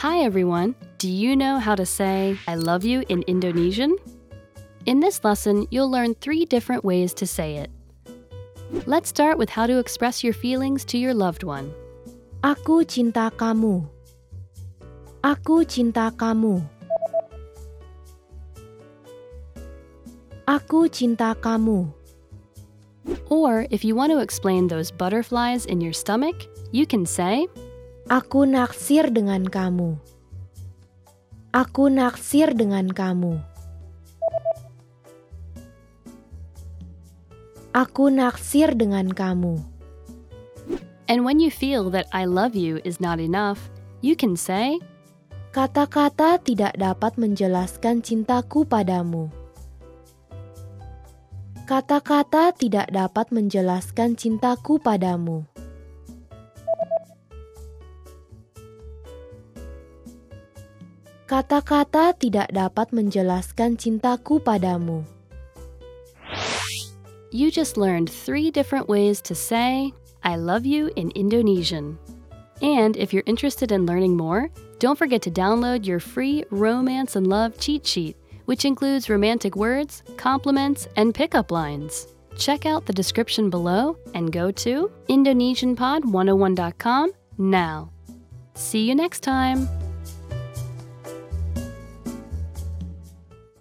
Hi everyone! Do you know how to say I love you in Indonesian? In this lesson, you'll learn three different ways to say it. Let's start with how to express your feelings to your loved one. Aku cinta kamu. Aku cinta kamu. Aku cinta kamu. Or if you want to explain those butterflies in your stomach, you can say, Aku naksir dengan kamu. Aku naksir dengan kamu. Aku naksir dengan kamu. and when you feel that I love you is not enough, you can say, Kata-kata tidak dapat menjelaskan cintaku padamu. Kata-kata tidak dapat menjelaskan cintaku padamu. Kata-kata tidak dapat menjelaskan cintaku padamu. You just learned three different ways to say, I love you in Indonesian. And if you're interested in learning more, don't forget to download your free Romance and Love cheat sheet, which includes romantic words, compliments, and pickup lines. Check out the description below and go to IndonesianPod101.com now. See you next time!